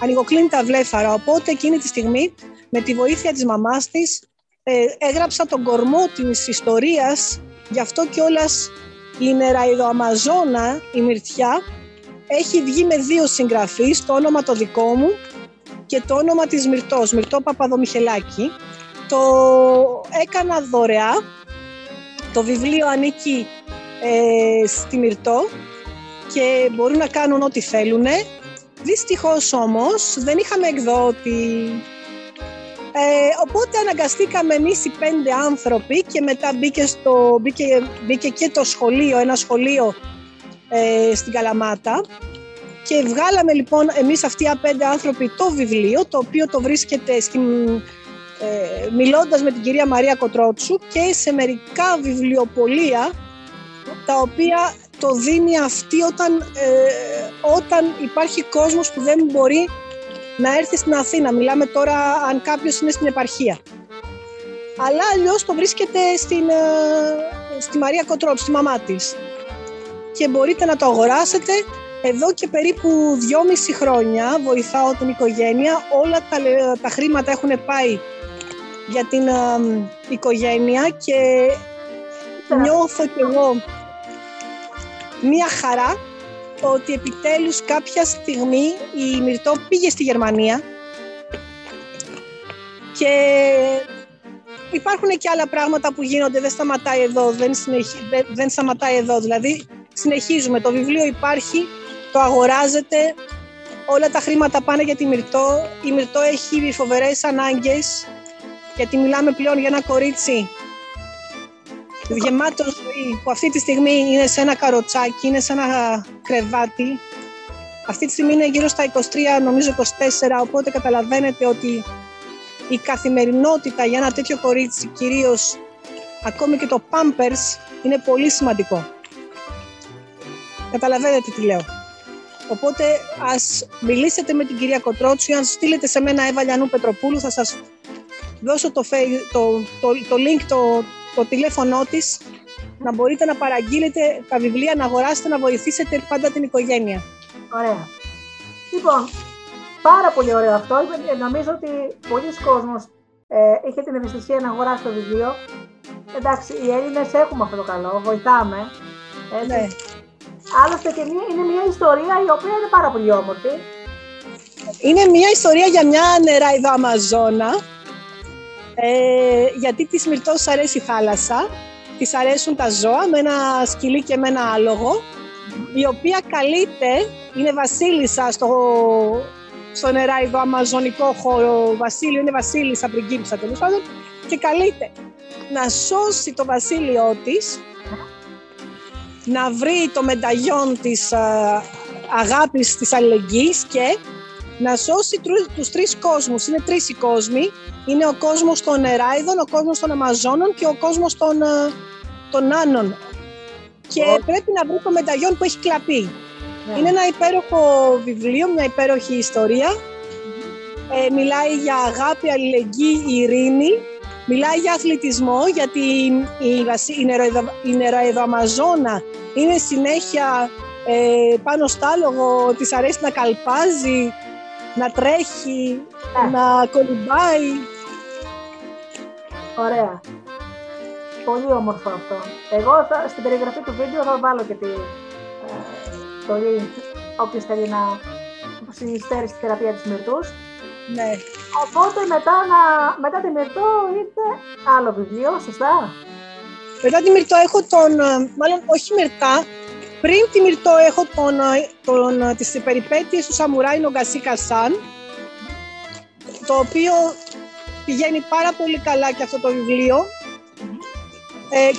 Ανοιγοκλίνει τα βλέφαρα, οπότε εκείνη τη στιγμή με τη βοήθεια της μαμάς της ε, έγραψα τον κορμό της ιστορίας, γι' αυτό κιόλας η νεραϊδοαμαζόνα, η Μυρτιά, έχει βγει με δύο συγγραφείς, το όνομα το δικό μου και το όνομα της Μυρτός, Μυρτό Παπαδομιχελάκη. Το έκανα δωρεά, το βιβλίο ανήκει ε, στη Μυρτό και μπορούν να κάνουν ό,τι θέλουν. Δυστυχώς όμως δεν είχαμε εκδότη. Ε, οπότε αναγκαστήκαμε εμείς οι πέντε άνθρωποι και μετά μπήκε, στο, μπήκε, μπήκε και το σχολείο, ένα σχολείο ε, στην Καλαμάτα. Και βγάλαμε λοιπόν εμείς αυτοί οι πέντε άνθρωποι το βιβλίο το οποίο το βρίσκεται στην, ε, μιλώντας με την κυρία Μαρία Κοτρότσου και σε μερικά βιβλιοπολία τα οποία το δίνει αυτή όταν, ε, όταν υπάρχει κόσμος που δεν μπορεί να έρθει στην Αθήνα. Μιλάμε τώρα αν κάποιος είναι στην επαρχία. Αλλά αλλιώς το βρίσκεται στην, ε, στη Μαρία Κοτρότσου, στη μαμά της. Και μπορείτε να το αγοράσετε εδώ και περίπου δυόμιση χρόνια βοηθάω την οικογένεια. Όλα τα, τα χρήματα έχουν πάει για την οικογένεια και νιώθω κι εγώ μία χαρά ότι επιτέλους κάποια στιγμή η Μυρτώ πήγε στη Γερμανία και υπάρχουν και άλλα πράγματα που γίνονται, δεν σταματάει εδώ, δεν, συνεχί, δεν, δεν σταματάει εδώ, δηλαδή συνεχίζουμε, το βιβλίο υπάρχει, το αγοράζετε, όλα τα χρήματα πάνε για τη Μυρτώ. Η Μυρτώ έχει φοβερές ανάγκες, γιατί μιλάμε πλέον για ένα κορίτσι γεμάτο ζωή, που αυτή τη στιγμή είναι σε ένα καροτσάκι, είναι σε ένα κρεβάτι. Αυτή τη στιγμή είναι γύρω στα 23, νομίζω 24, οπότε καταλαβαίνετε ότι η καθημερινότητα για ένα τέτοιο κορίτσι, κυρίως ακόμη και το Pampers, είναι πολύ σημαντικό. Καταλαβαίνετε τι λέω. Οπότε ας μιλήσετε με την κυρία Κοτρότσου, αν στείλετε σε μένα Εύα Λιανού Πετροπούλου, θα σας δώσω το, το, το, το link, το, το τηλέφωνό της, να μπορείτε να παραγγείλετε τα βιβλία, να αγοράσετε, να βοηθήσετε πάντα την οικογένεια. Ωραία. Λοιπόν, πάρα πολύ ωραίο αυτό. Νομίζω ότι πολλοί κόσμος ε, είχε την ευαισθησία να αγοράσει το βιβλίο. Εντάξει, οι Έλληνες έχουμε αυτό το καλό, βοηθάμε. Έτσι. Ναι. Άλλωστε και είναι μια ιστορία η οποία είναι πάρα πολύ όμορφη. Είναι μια ιστορία για μια νερά Αμαζόνα, ε, γιατί της Μυρτός αρέσει η θάλασσα, της αρέσουν τα ζώα με ένα σκυλί και με ένα άλογο, η οποία καλείται, είναι βασίλισσα στο, στο νεράιδο αμαζονικό χώρο, βασίλειο είναι βασίλισσα, πριγκίπισσα τέλος πάντων, και καλείται να σώσει το βασίλειό της να βρει το μενταγιόν της α, αγάπης της αλληλεγγύης και να σώσει τους τρεις κόσμους. Είναι τρεις οι κόσμοι. Είναι ο κόσμος των Νεράιδων, ο κόσμος των Αμαζόνων και ο κόσμος των, των Άνων. Και πρέπει να βρει το μενταγιόν που έχει κλαπεί. Ναι. Είναι ένα υπέροχο βιβλίο, μια υπέροχη ιστορία. Ε, μιλάει για αγάπη, αλληλεγγύη, ειρήνη Μιλάει για αθλητισμό γιατί η, νεροεδοαμαζόνα είναι συνέχεια ε, πάνω στο άλογο, της αρέσει να καλπάζει, να τρέχει, να κολυμπάει. Ωραία. Πολύ όμορφο αυτό. Εγώ θα, στην περιγραφή του βίντεο θα βάλω και τη, ε, το link, όποιος θέλει να συνειστέρει στη θεραπεία της μυρτούς. Ναι. Οπότε μετά, να, μετά τη Μυρτό ήρθε άλλο βιβλίο, σωστά; Μετά τη Μυρτό έχω τον, ε, μάλλον όχι Μυρτά, πριν τη Μυρτό έχω τον, ε, τον, ε, τις περιπέτειες του Σαμουράι Νογκασίκα Σαν, το οποίο πηγαίνει πάρα πολύ καλά και αυτό το βιβλίο.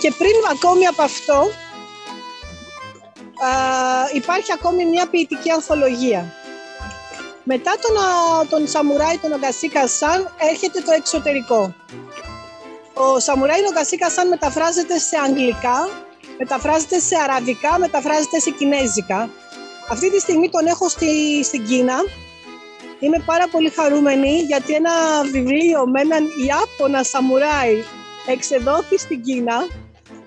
και πριν ακόμη από αυτό, υπάρχει ακόμη μια ποιητική ανθολογία. Μετά τον, τον Σαμουράι, τον Ογκασίκα Σαν, έρχεται το εξωτερικό. Ο Σαμουράι Ογκασίκα Σαν μεταφράζεται σε αγγλικά, μεταφράζεται σε αραβικά, μεταφράζεται σε κινέζικα. Αυτή τη στιγμή τον έχω στη, στην Κίνα. Είμαι πάρα πολύ χαρούμενη γιατί ένα βιβλίο με έναν Ιάπωνα Σαμουράι εξεδόθη στην Κίνα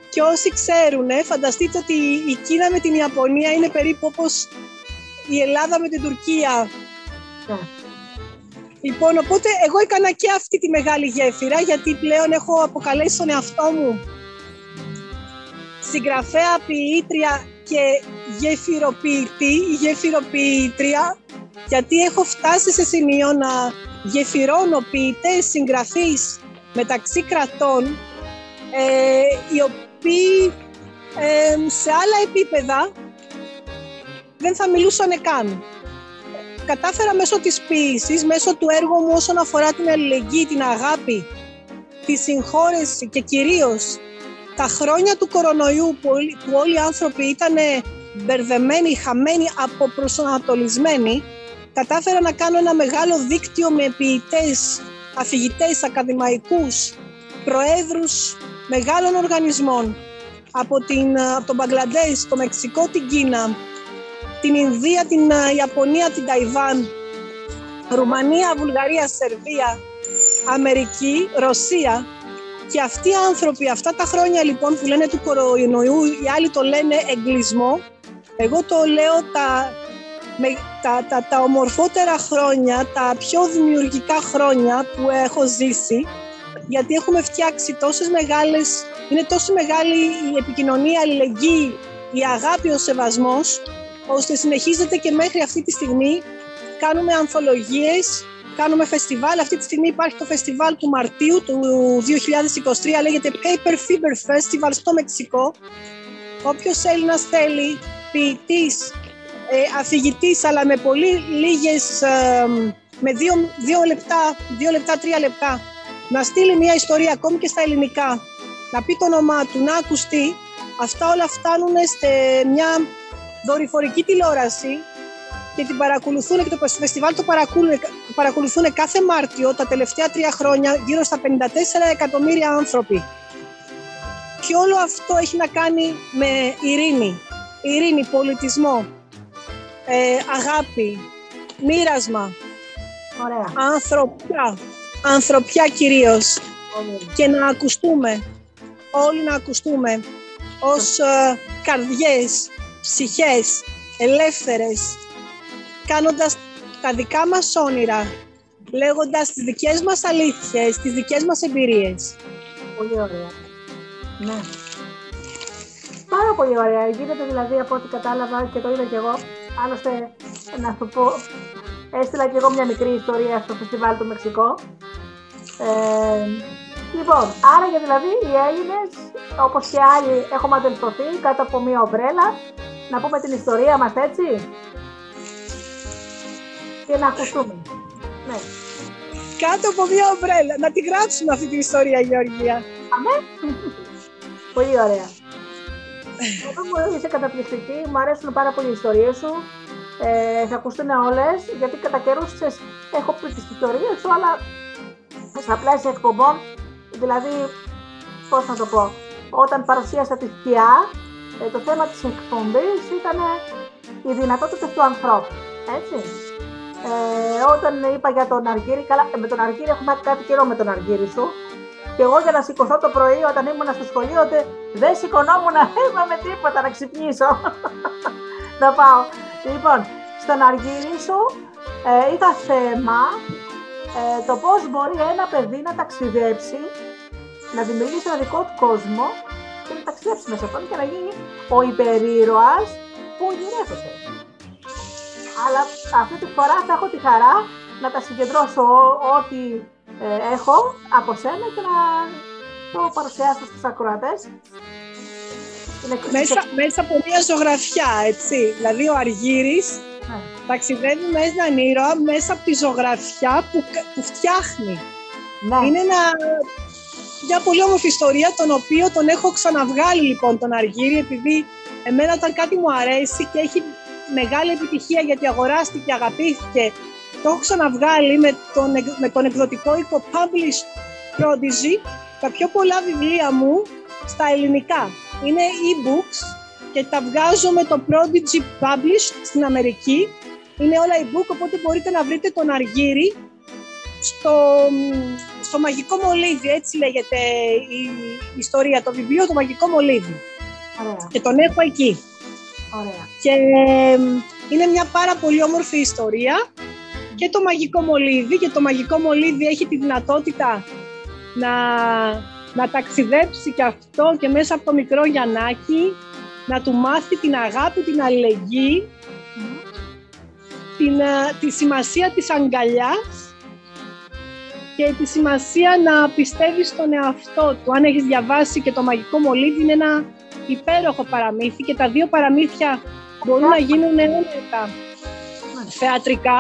και όσοι ξέρουν, φανταστείτε ότι η Κίνα με την Ιαπωνία είναι περίπου όπως η Ελλάδα με την Τουρκία Λοιπόν, οπότε εγώ έκανα και αυτή τη μεγάλη γέφυρα, γιατί πλέον έχω αποκαλέσει τον εαυτό μου συγγραφέα, ποιήτρια και γεφυροποιητή, γεφυροποιήτρια, γιατί έχω φτάσει σε σημείο να γεφυρώνω ποιητές, συγγραφείς μεταξύ κρατών, ε, οι οποίοι ε, σε άλλα επίπεδα δεν θα μιλούσαν καν. Κατάφερα μέσω της ποίησης, μέσω του έργου μου όσον αφορά την αλληλεγγύη, την αγάπη, τη συγχώρεση και κυρίως τα χρόνια του κορονοϊού που, που όλοι οι άνθρωποι ήταν μπερδεμένοι, χαμένοι, αποπροσανατολισμένοι, κατάφερα να κάνω ένα μεγάλο δίκτυο με ποιητές, αφηγητές, ακαδημαϊκούς, προέδρους μεγάλων οργανισμών. Από, την, από τον Μπαγκλαντές, το Μεξικό, την Κίνα, την Ινδία, την ε, Ιαπωνία, την Ταϊβάν, Ρουμανία, Βουλγαρία, Σερβία, Αμερική, Ρωσία και αυτοί οι άνθρωποι αυτά τα χρόνια λοιπόν που λένε του κορονοϊού, οι άλλοι το λένε εγκλισμό, εγώ το λέω τα, με, τα, τα, τα ομορφότερα χρόνια, τα πιο δημιουργικά χρόνια που έχω ζήσει, γιατί έχουμε φτιάξει τόσες μεγάλες, είναι τόσο μεγάλη η επικοινωνία, η αλληλεγγύη, η αγάπη, ο σεβασμός, ώστε συνεχίζεται και μέχρι αυτή τη στιγμή. Κάνουμε ανθολογίες, κάνουμε φεστιβάλ. Αυτή τη στιγμή υπάρχει το φεστιβάλ του Μαρτίου του 2023, λέγεται Paper Fiber Festival στο Μεξικό. Όποιος Έλληνας θέλει, ποιητής, ε, αφηγητής, αλλά με πολύ λίγες, ε, με δύο, δύο λεπτά, δύο λεπτά, τρία λεπτά, να στείλει μια ιστορία ακόμη και στα ελληνικά, να πει το όνομά του, να ακουστεί, αυτά όλα φτάνουν σε μια δορυφορική τηλεόραση και την παρακολουθούν και το φεστιβάλ το παρακολουθούν, κάθε Μάρτιο τα τελευταία τρία χρόνια γύρω στα 54 εκατομμύρια άνθρωποι. Και όλο αυτό έχει να κάνει με ειρήνη, ειρήνη, πολιτισμό, ε, αγάπη, μοίρασμα, Ωραία. ανθρωπιά, ανθρωπιά κυρίως. Και να ακουστούμε, όλοι να ακουστούμε ως ε, καρδιές, ψυχές ελεύθερες, κάνοντας τα δικά μας όνειρα, λέγοντας τις δικές μας αλήθειες, τις δικές μας εμπειρίες. Πολύ ωραία. Ναι. Πάρα πολύ ωραία. Γίνεται δηλαδή από ό,τι κατάλαβα και το είδα κι εγώ. Άλλωστε, να σου πω, έστειλα κι εγώ μια μικρή ιστορία στο φεστιβάλ του Μεξικό. Ε, λοιπόν, άρα για δηλαδή οι Έλληνες, όπως και άλλοι, έχουμε αντελφωθεί κάτω από μια ομπρέλα να πούμε την ιστορία μας, έτσι. Και να ακουστούμε. Ναι. Κάτω από μια ομπρέλα. Να τη γράψουμε αυτή την ιστορία, Γεωργία. Αμέ. πολύ ωραία. Εγώ μου είσαι καταπληκτική, μου αρέσουν πάρα πολύ οι ιστορίες σου. Ε, θα ακουστούν όλες, γιατί κατά καιρούς έχω πει τις ιστορίες σου, αλλά στα πλαίσια εκπομπών, δηλαδή, πώς να το πω, όταν παρουσίασα τη σκιά, ε, το θέμα της εκπομπής ήταν οι δυνατότητες του ανθρώπου. Έτσι. Ε, όταν είπα για τον Αργύρι, καλά, ε, με τον Αργύρι έχουμε κάτι καιρό με τον Αργύρι σου. Και εγώ για να σηκωθώ το πρωί όταν ήμουν στο σχολείο, ότι δεν σηκωνόμουν να με τίποτα να ξυπνήσω. να πάω. Λοιπόν, στον Αργύρι σου ε, είχα θέμα ε, το πώς μπορεί ένα παιδί να ταξιδέψει, να δημιουργήσει ένα δικό του κόσμο και να ταξιδέψει μέσα αυτόν και να γίνει ο υπερήρωας που γυρεύεται. Αλλά αυτή τη φορά θα έχω τη χαρά να τα συγκεντρώσω ό,τι ε, έχω από σένα και να το παρουσιάσω στους ακροατές. Μέσα, μέσα από μια ζωγραφιά, έτσι. Δηλαδή ο Αργύρης ναι. ταξιδεύει με έναν ήρωα μέσα από τη ζωγραφιά που, που φτιάχνει. Ναι. Είναι ένα μια πολύ όμορφη ιστορία, τον οποίο τον έχω ξαναβγάλει λοιπόν τον Αργύρι, επειδή εμένα όταν κάτι μου αρέσει και έχει μεγάλη επιτυχία γιατί αγοράστηκε, αγαπήθηκε, το έχω ξαναβγάλει με τον, με τον εκδοτικό οίκο Published Prodigy, τα πιο πολλά βιβλία μου στα ελληνικά. Είναι e-books και τα βγάζω με το Prodigy Published στην Αμερική. Είναι όλα e-book, οπότε μπορείτε να βρείτε τον Αργύρι στο, στο Μαγικό Μολύβι, έτσι λέγεται η, ιστορία, το βιβλίο το Μαγικό Μολύβι. Ωραία. Και τον έχω εκεί. Ωραία. Και είναι μια πάρα πολύ όμορφη ιστορία και το μαγικό μολύβι και το μαγικό μολύβι έχει τη δυνατότητα να, να ταξιδέψει και αυτό και μέσα από το μικρό Γιαννάκι να του μάθει την αγάπη, την αλληλεγγύη, την, ε, τη σημασία της αγκαλιάς και τη σημασία να πιστεύεις στον εαυτό του. Αν έχεις διαβάσει και το μαγικό μολύβι είναι ένα υπέροχο παραμύθι και τα δύο παραμύθια μπορούν να γίνουν ένετα θεατρικά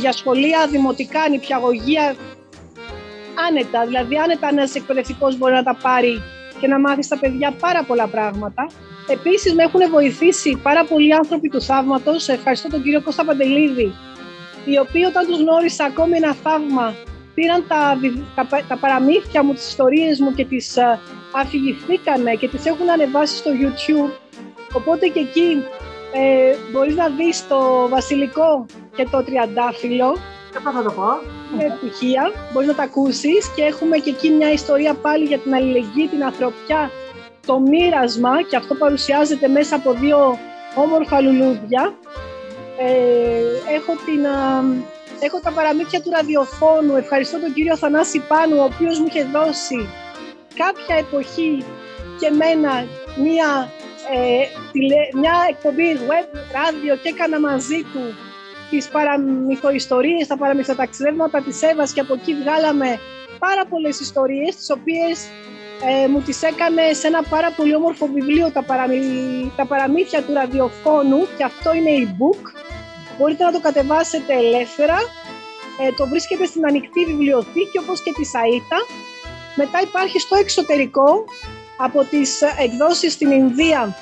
για σχολεία, δημοτικά, νηπιαγωγεία άνετα. Δηλαδή άνετα ένας εκπαιδευτικός μπορεί να τα πάρει και να μάθει στα παιδιά πάρα πολλά πράγματα. Επίσης με έχουν βοηθήσει πάρα πολλοί άνθρωποι του θαύματος. Ευχαριστώ τον κύριο Κώστα Παντελίδη, οι οποίοι όταν τους γνώρισα ακόμη ένα θαύμα πήραν τα, τα, τα παραμύθια μου, τις ιστορίες μου και τις uh, αφηγηθήκανε και τις έχουν ανεβάσει στο YouTube. Οπότε και εκεί ε, μπορείς να δεις το βασιλικό και το τριαντάφυλλο. Και θα το πω. Με επιτυχία, μπορείς να τα ακούσεις και έχουμε και εκεί μια ιστορία πάλι για την αλληλεγγύη, την ανθρωπιά, το μοίρασμα και αυτό παρουσιάζεται μέσα από δύο όμορφα λουλούδια. Ε, έχω, την, έχω τα παραμύθια του ραδιοφώνου. Ευχαριστώ τον κύριο Θανάση Πάνου, ο οποίος μου είχε δώσει κάποια εποχή και μένα μία, ε, μια εκπομπή web, ράδιο και έκανα μαζί του τις παραμυθοϊστορίες, τα παραμυθοταξιδεύματα της Εύας και από εκεί βγάλαμε πάρα πολλές ιστορίες τις οποίες ε, μου τις έκανε σε ένα πάρα πολύ όμορφο βιβλίο τα, παραμυ... τα παραμύθια του ραδιοφώνου και αυτό είναι e-book. Μπορείτε να το κατεβάσετε ελεύθερα. Ε, το βρίσκεται στην ανοιχτή βιβλιοθήκη όπως και τη ΣΑΙΤΑ. Μετά υπάρχει στο εξωτερικό από τις εκδόσεις στην Ινδία.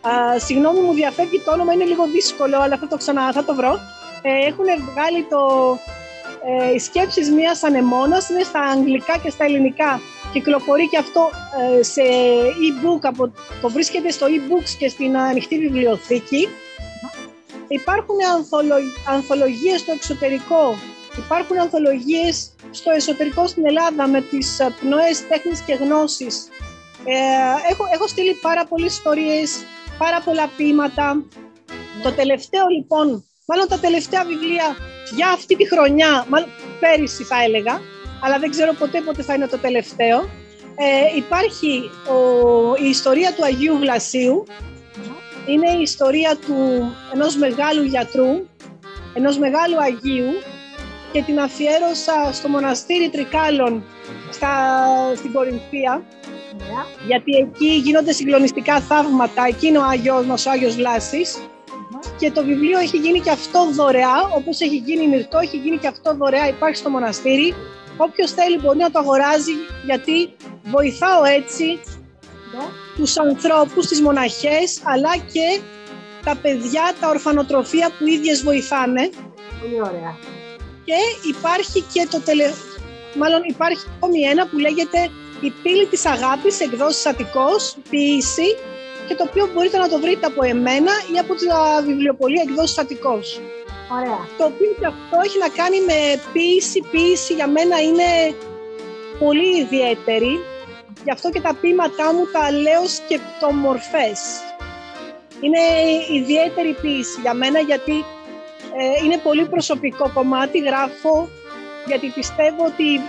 Α, συγγνώμη μου διαφεύγει το όνομα, είναι λίγο δύσκολο, αλλά θα το ξανά, θα το βρω. Ε, έχουν βγάλει το ε, «Οι σκέψεις μιας ανεμόνας», είναι στα αγγλικά και στα ελληνικά κυκλοφορεί και αυτό ε, σε e-book, από, το βρίσκεται στο e-books και στην ανοιχτή βιβλιοθήκη. Υπάρχουν ανθολογίες στο εξωτερικό, υπάρχουν ανθολογίες στο εσωτερικό στην Ελλάδα με τις ε, πνοές τέχνης και γνώσης. Ε, έχω, έχω στείλει πάρα πολλές ιστορίες, πάρα πολλά ποίηματα. Το τελευταίο λοιπόν, μάλλον τα τελευταία βιβλία για αυτή τη χρονιά, μάλλον πέρυσι θα έλεγα, αλλά δεν ξέρω ποτέ πότε θα είναι το τελευταίο. Ε, υπάρχει ο, η ιστορία του Αγίου Βλασίου. Είναι η ιστορία του ενός μεγάλου γιατρού, ενός μεγάλου Αγίου και την αφιέρωσα στο μοναστήρι Τρικάλων στα, στην Κορινθία γιατί εκεί γίνονται συγκλονιστικά θαύματα, εκεί είναι ο Άγιος μας, ο Άγιος Βλάσης και το βιβλίο έχει γίνει και αυτό δωρεά, όπως έχει γίνει μυρτό, έχει γίνει και αυτό δωρεά, υπάρχει στο μοναστήρι. Όποιος θέλει μπορεί να το αγοράζει γιατί βοηθάω έτσι ναι. Τους ανθρώπους, τις μοναχές αλλά και τα παιδιά, τα ορφανοτροφία που ίδιες βοηθάνε. Πολύ ωραία. Και υπάρχει και το τελε... Μάλλον υπάρχει ακόμη ένα που λέγεται «Η πύλη της αγάπης, εκδόσεις Αττικός, ποιήση» και το οποίο μπορείτε να το βρείτε από εμένα ή από τα βιβλιοπολία εκδόσεις Αττικός. Ωραία. Το οποίο και αυτό έχει να κάνει με ποίηση. Ποίηση για μένα είναι πολύ ιδιαίτερη. Γι' αυτό και τα ποίηματά μου τα λέω σκεπτομορφές. Είναι ιδιαίτερη ποίηση για μένα γιατί ε, είναι πολύ προσωπικό κομμάτι. Γράφω γιατί πιστεύω ότι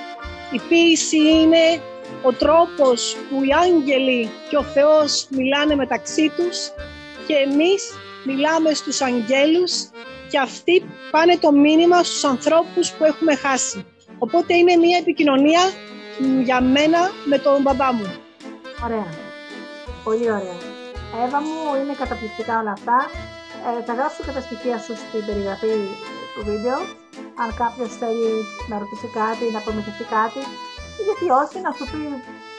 η ποίηση είναι ο τρόπος που οι άγγελοι και ο Θεός μιλάνε μεταξύ τους και εμείς μιλάμε στους αγγέλους και αυτοί πάνε το μήνυμα στους ανθρώπους που έχουμε χάσει. Οπότε είναι μια επικοινωνία για μένα με τον μπαμπά μου. Ωραία. Πολύ ωραία. Εύα μου, είναι καταπληκτικά όλα αυτά. Ε, θα γράψω και τα στοιχεία σου στην περιγραφή του βίντεο. Αν κάποιος θέλει να ρωτήσει κάτι, να προμηθευτεί κάτι, γιατί όχι, να σου πει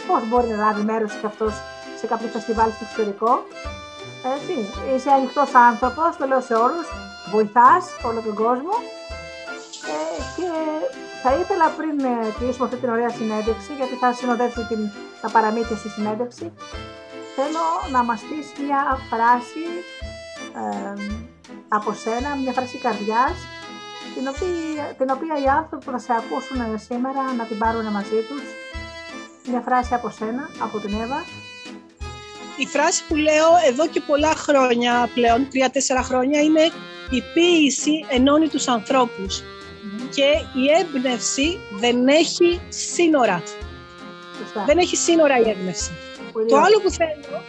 πώς μπορεί να λάβει μέρος και αυτός σε κάποιο φεστιβάλ στο εξωτερικό. Έτσι, είσαι ανοιχτός άνθρωπος, το λέω σε όλους βοηθάς όλο τον κόσμο ε, και θα ήθελα πριν ε, κλείσουμε αυτή την ωραία συνέντευξη, γιατί θα συνοδεύσει την, τα παραμύθια στη συνέντευξη, θέλω να μας πεις μια φράση ε, από σένα, μια φράση καρδιάς, την οποία, την οποία οι άνθρωποι που θα σε ακούσουν σήμερα να την πάρουν μαζί τους. Μια φράση από σένα, από την Εύα. η φράση που λέω εδώ και πολλά χρόνια πλέον, τρία-τέσσερα χρόνια, είναι η ποίηση ενώνει τους ανθρώπους και η έμπνευση δεν έχει σύνορα. Δεν έχει σύνορα η έμπνευση. Το άλλο που θέλω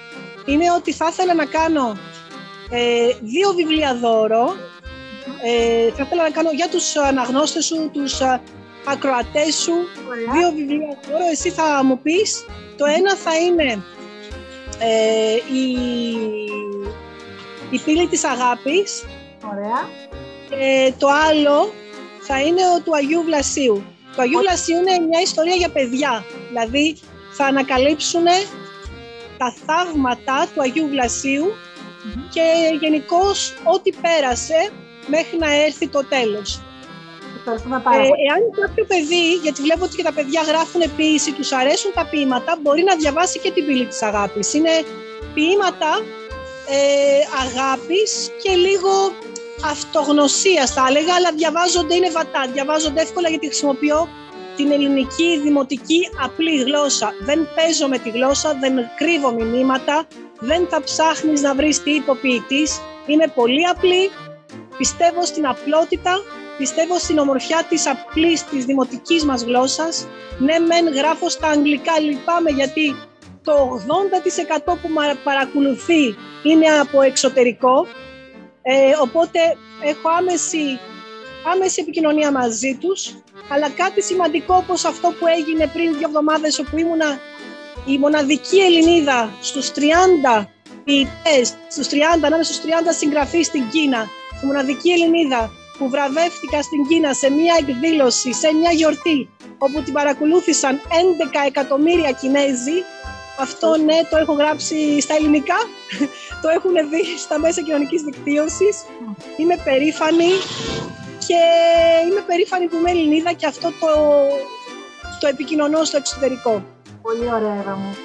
είναι ότι θα ήθελα να κάνω ε, δύο βιβλία δώρο. Ε, θα ήθελα να κάνω για τους αναγνώστες σου, τους ε, ακροατές σου, δύο βιβλία δώρο. Εσύ θα μου πεις, το ένα θα είναι ε, η, η πύλη της αγάπης. Ωραία. Και το άλλο θα είναι ο του Αγίου Βλασίου. Το Αγίου Βλασίου είναι μια ιστορία για παιδιά. Δηλαδή θα ανακαλύψουν τα θαύματα του Αγίου και γενικώς ό,τι πέρασε μέχρι να έρθει το τέλος. Ε, εάν κάποιο παιδί, γιατί βλέπω ότι και τα παιδιά γράφουν ποίηση, τους αρέσουν τα ποίηματα, μπορεί να διαβάσει και την πύλη της αγάπης. Είναι ποίηματα ε, αγάπης και λίγο αυτογνωσίας θα έλεγα, αλλά διαβάζονται, είναι βατά, διαβάζονται εύκολα γιατί χρησιμοποιώ την ελληνική δημοτική απλή γλώσσα. Δεν παίζω με τη γλώσσα, δεν κρύβω μηνύματα, δεν θα ψάχνεις να βρεις τι υποποιητής. Είναι πολύ απλή, πιστεύω στην απλότητα, πιστεύω στην ομορφιά της απλής της δημοτικής μας γλώσσας. Ναι, μεν γράφω στα αγγλικά, λυπάμαι γιατί το 80% που παρακολουθεί είναι από εξωτερικό, ε, οπότε έχω άμεση, άμεση επικοινωνία μαζί τους, αλλά κάτι σημαντικό όπως αυτό που έγινε πριν δύο εβδομάδες όπου ήμουνα η μοναδική Ελληνίδα στους 30 ποιητές, στους 30, ανάμεσα στους 30 συγγραφείς στην Κίνα, η μοναδική Ελληνίδα που βραβεύτηκα στην Κίνα σε μια εκδήλωση, σε μια γιορτή, όπου την παρακολούθησαν 11 εκατομμύρια Κινέζοι, αυτό ναι, το έχω γράψει στα ελληνικά, το έχουν δει στα μέσα κοινωνικής δικτύωσης. Είμαι περήφανη και είμαι περήφανη που είμαι Ελληνίδα και αυτό το, το επικοινωνώ στο εξωτερικό. Πολύ ωραία, Εύα μου.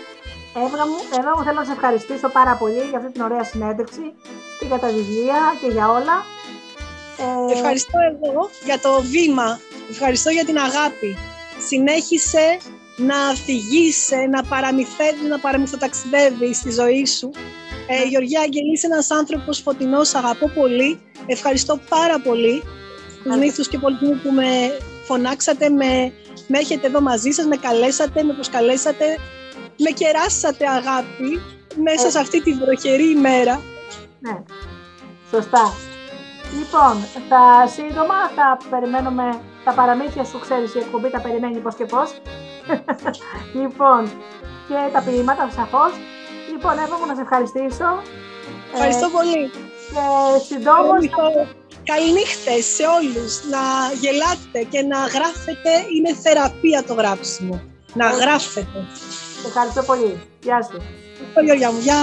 Εύα μου, Εύα μου, θέλω να σε ευχαριστήσω πάρα πολύ για αυτή την ωραία συνέντευξη και για τα βιβλία και για όλα. Ε... Ευχαριστώ εγώ για το βήμα. Ευχαριστώ για την αγάπη. Συνέχισε να αφηγείσαι, να παραμυθεύεις, να παραμυθοταξιδεύεις στη ζωή σου. Ε, Γεωργία Αγγελή, είσαι ένας άνθρωπος φωτεινός, αγαπώ πολύ. Ευχαριστώ πάρα πολύ τους μύθους και πολιτισμού που με φωνάξατε, με, με έχετε εδώ μαζί σας, με καλέσατε, με προσκαλέσατε, με κεράσατε αγάπη μέσα σε αυτή τη βροχερή ημέρα. Ναι, σωστά. Λοιπόν, θα σύντομα θα περιμένουμε τα παραμύθια σου, ξέρεις, η εκπομπή τα περιμένει πώς και πώς. Λοιπόν, και τα ποίηματα, σαφώς. Λοιπόν, εύχομαι να σε ευχαριστήσω. Ευχαριστώ ε, πολύ. Και συντόμως... Καληνύχτες σε όλους. Να γελάτε και να γράφετε. Είναι θεραπεία το γράψιμο. Να γράφετε. Ευχαριστώ πολύ. Γεια σου. Ευχαριστώ, Γιώργια μου. Γεια.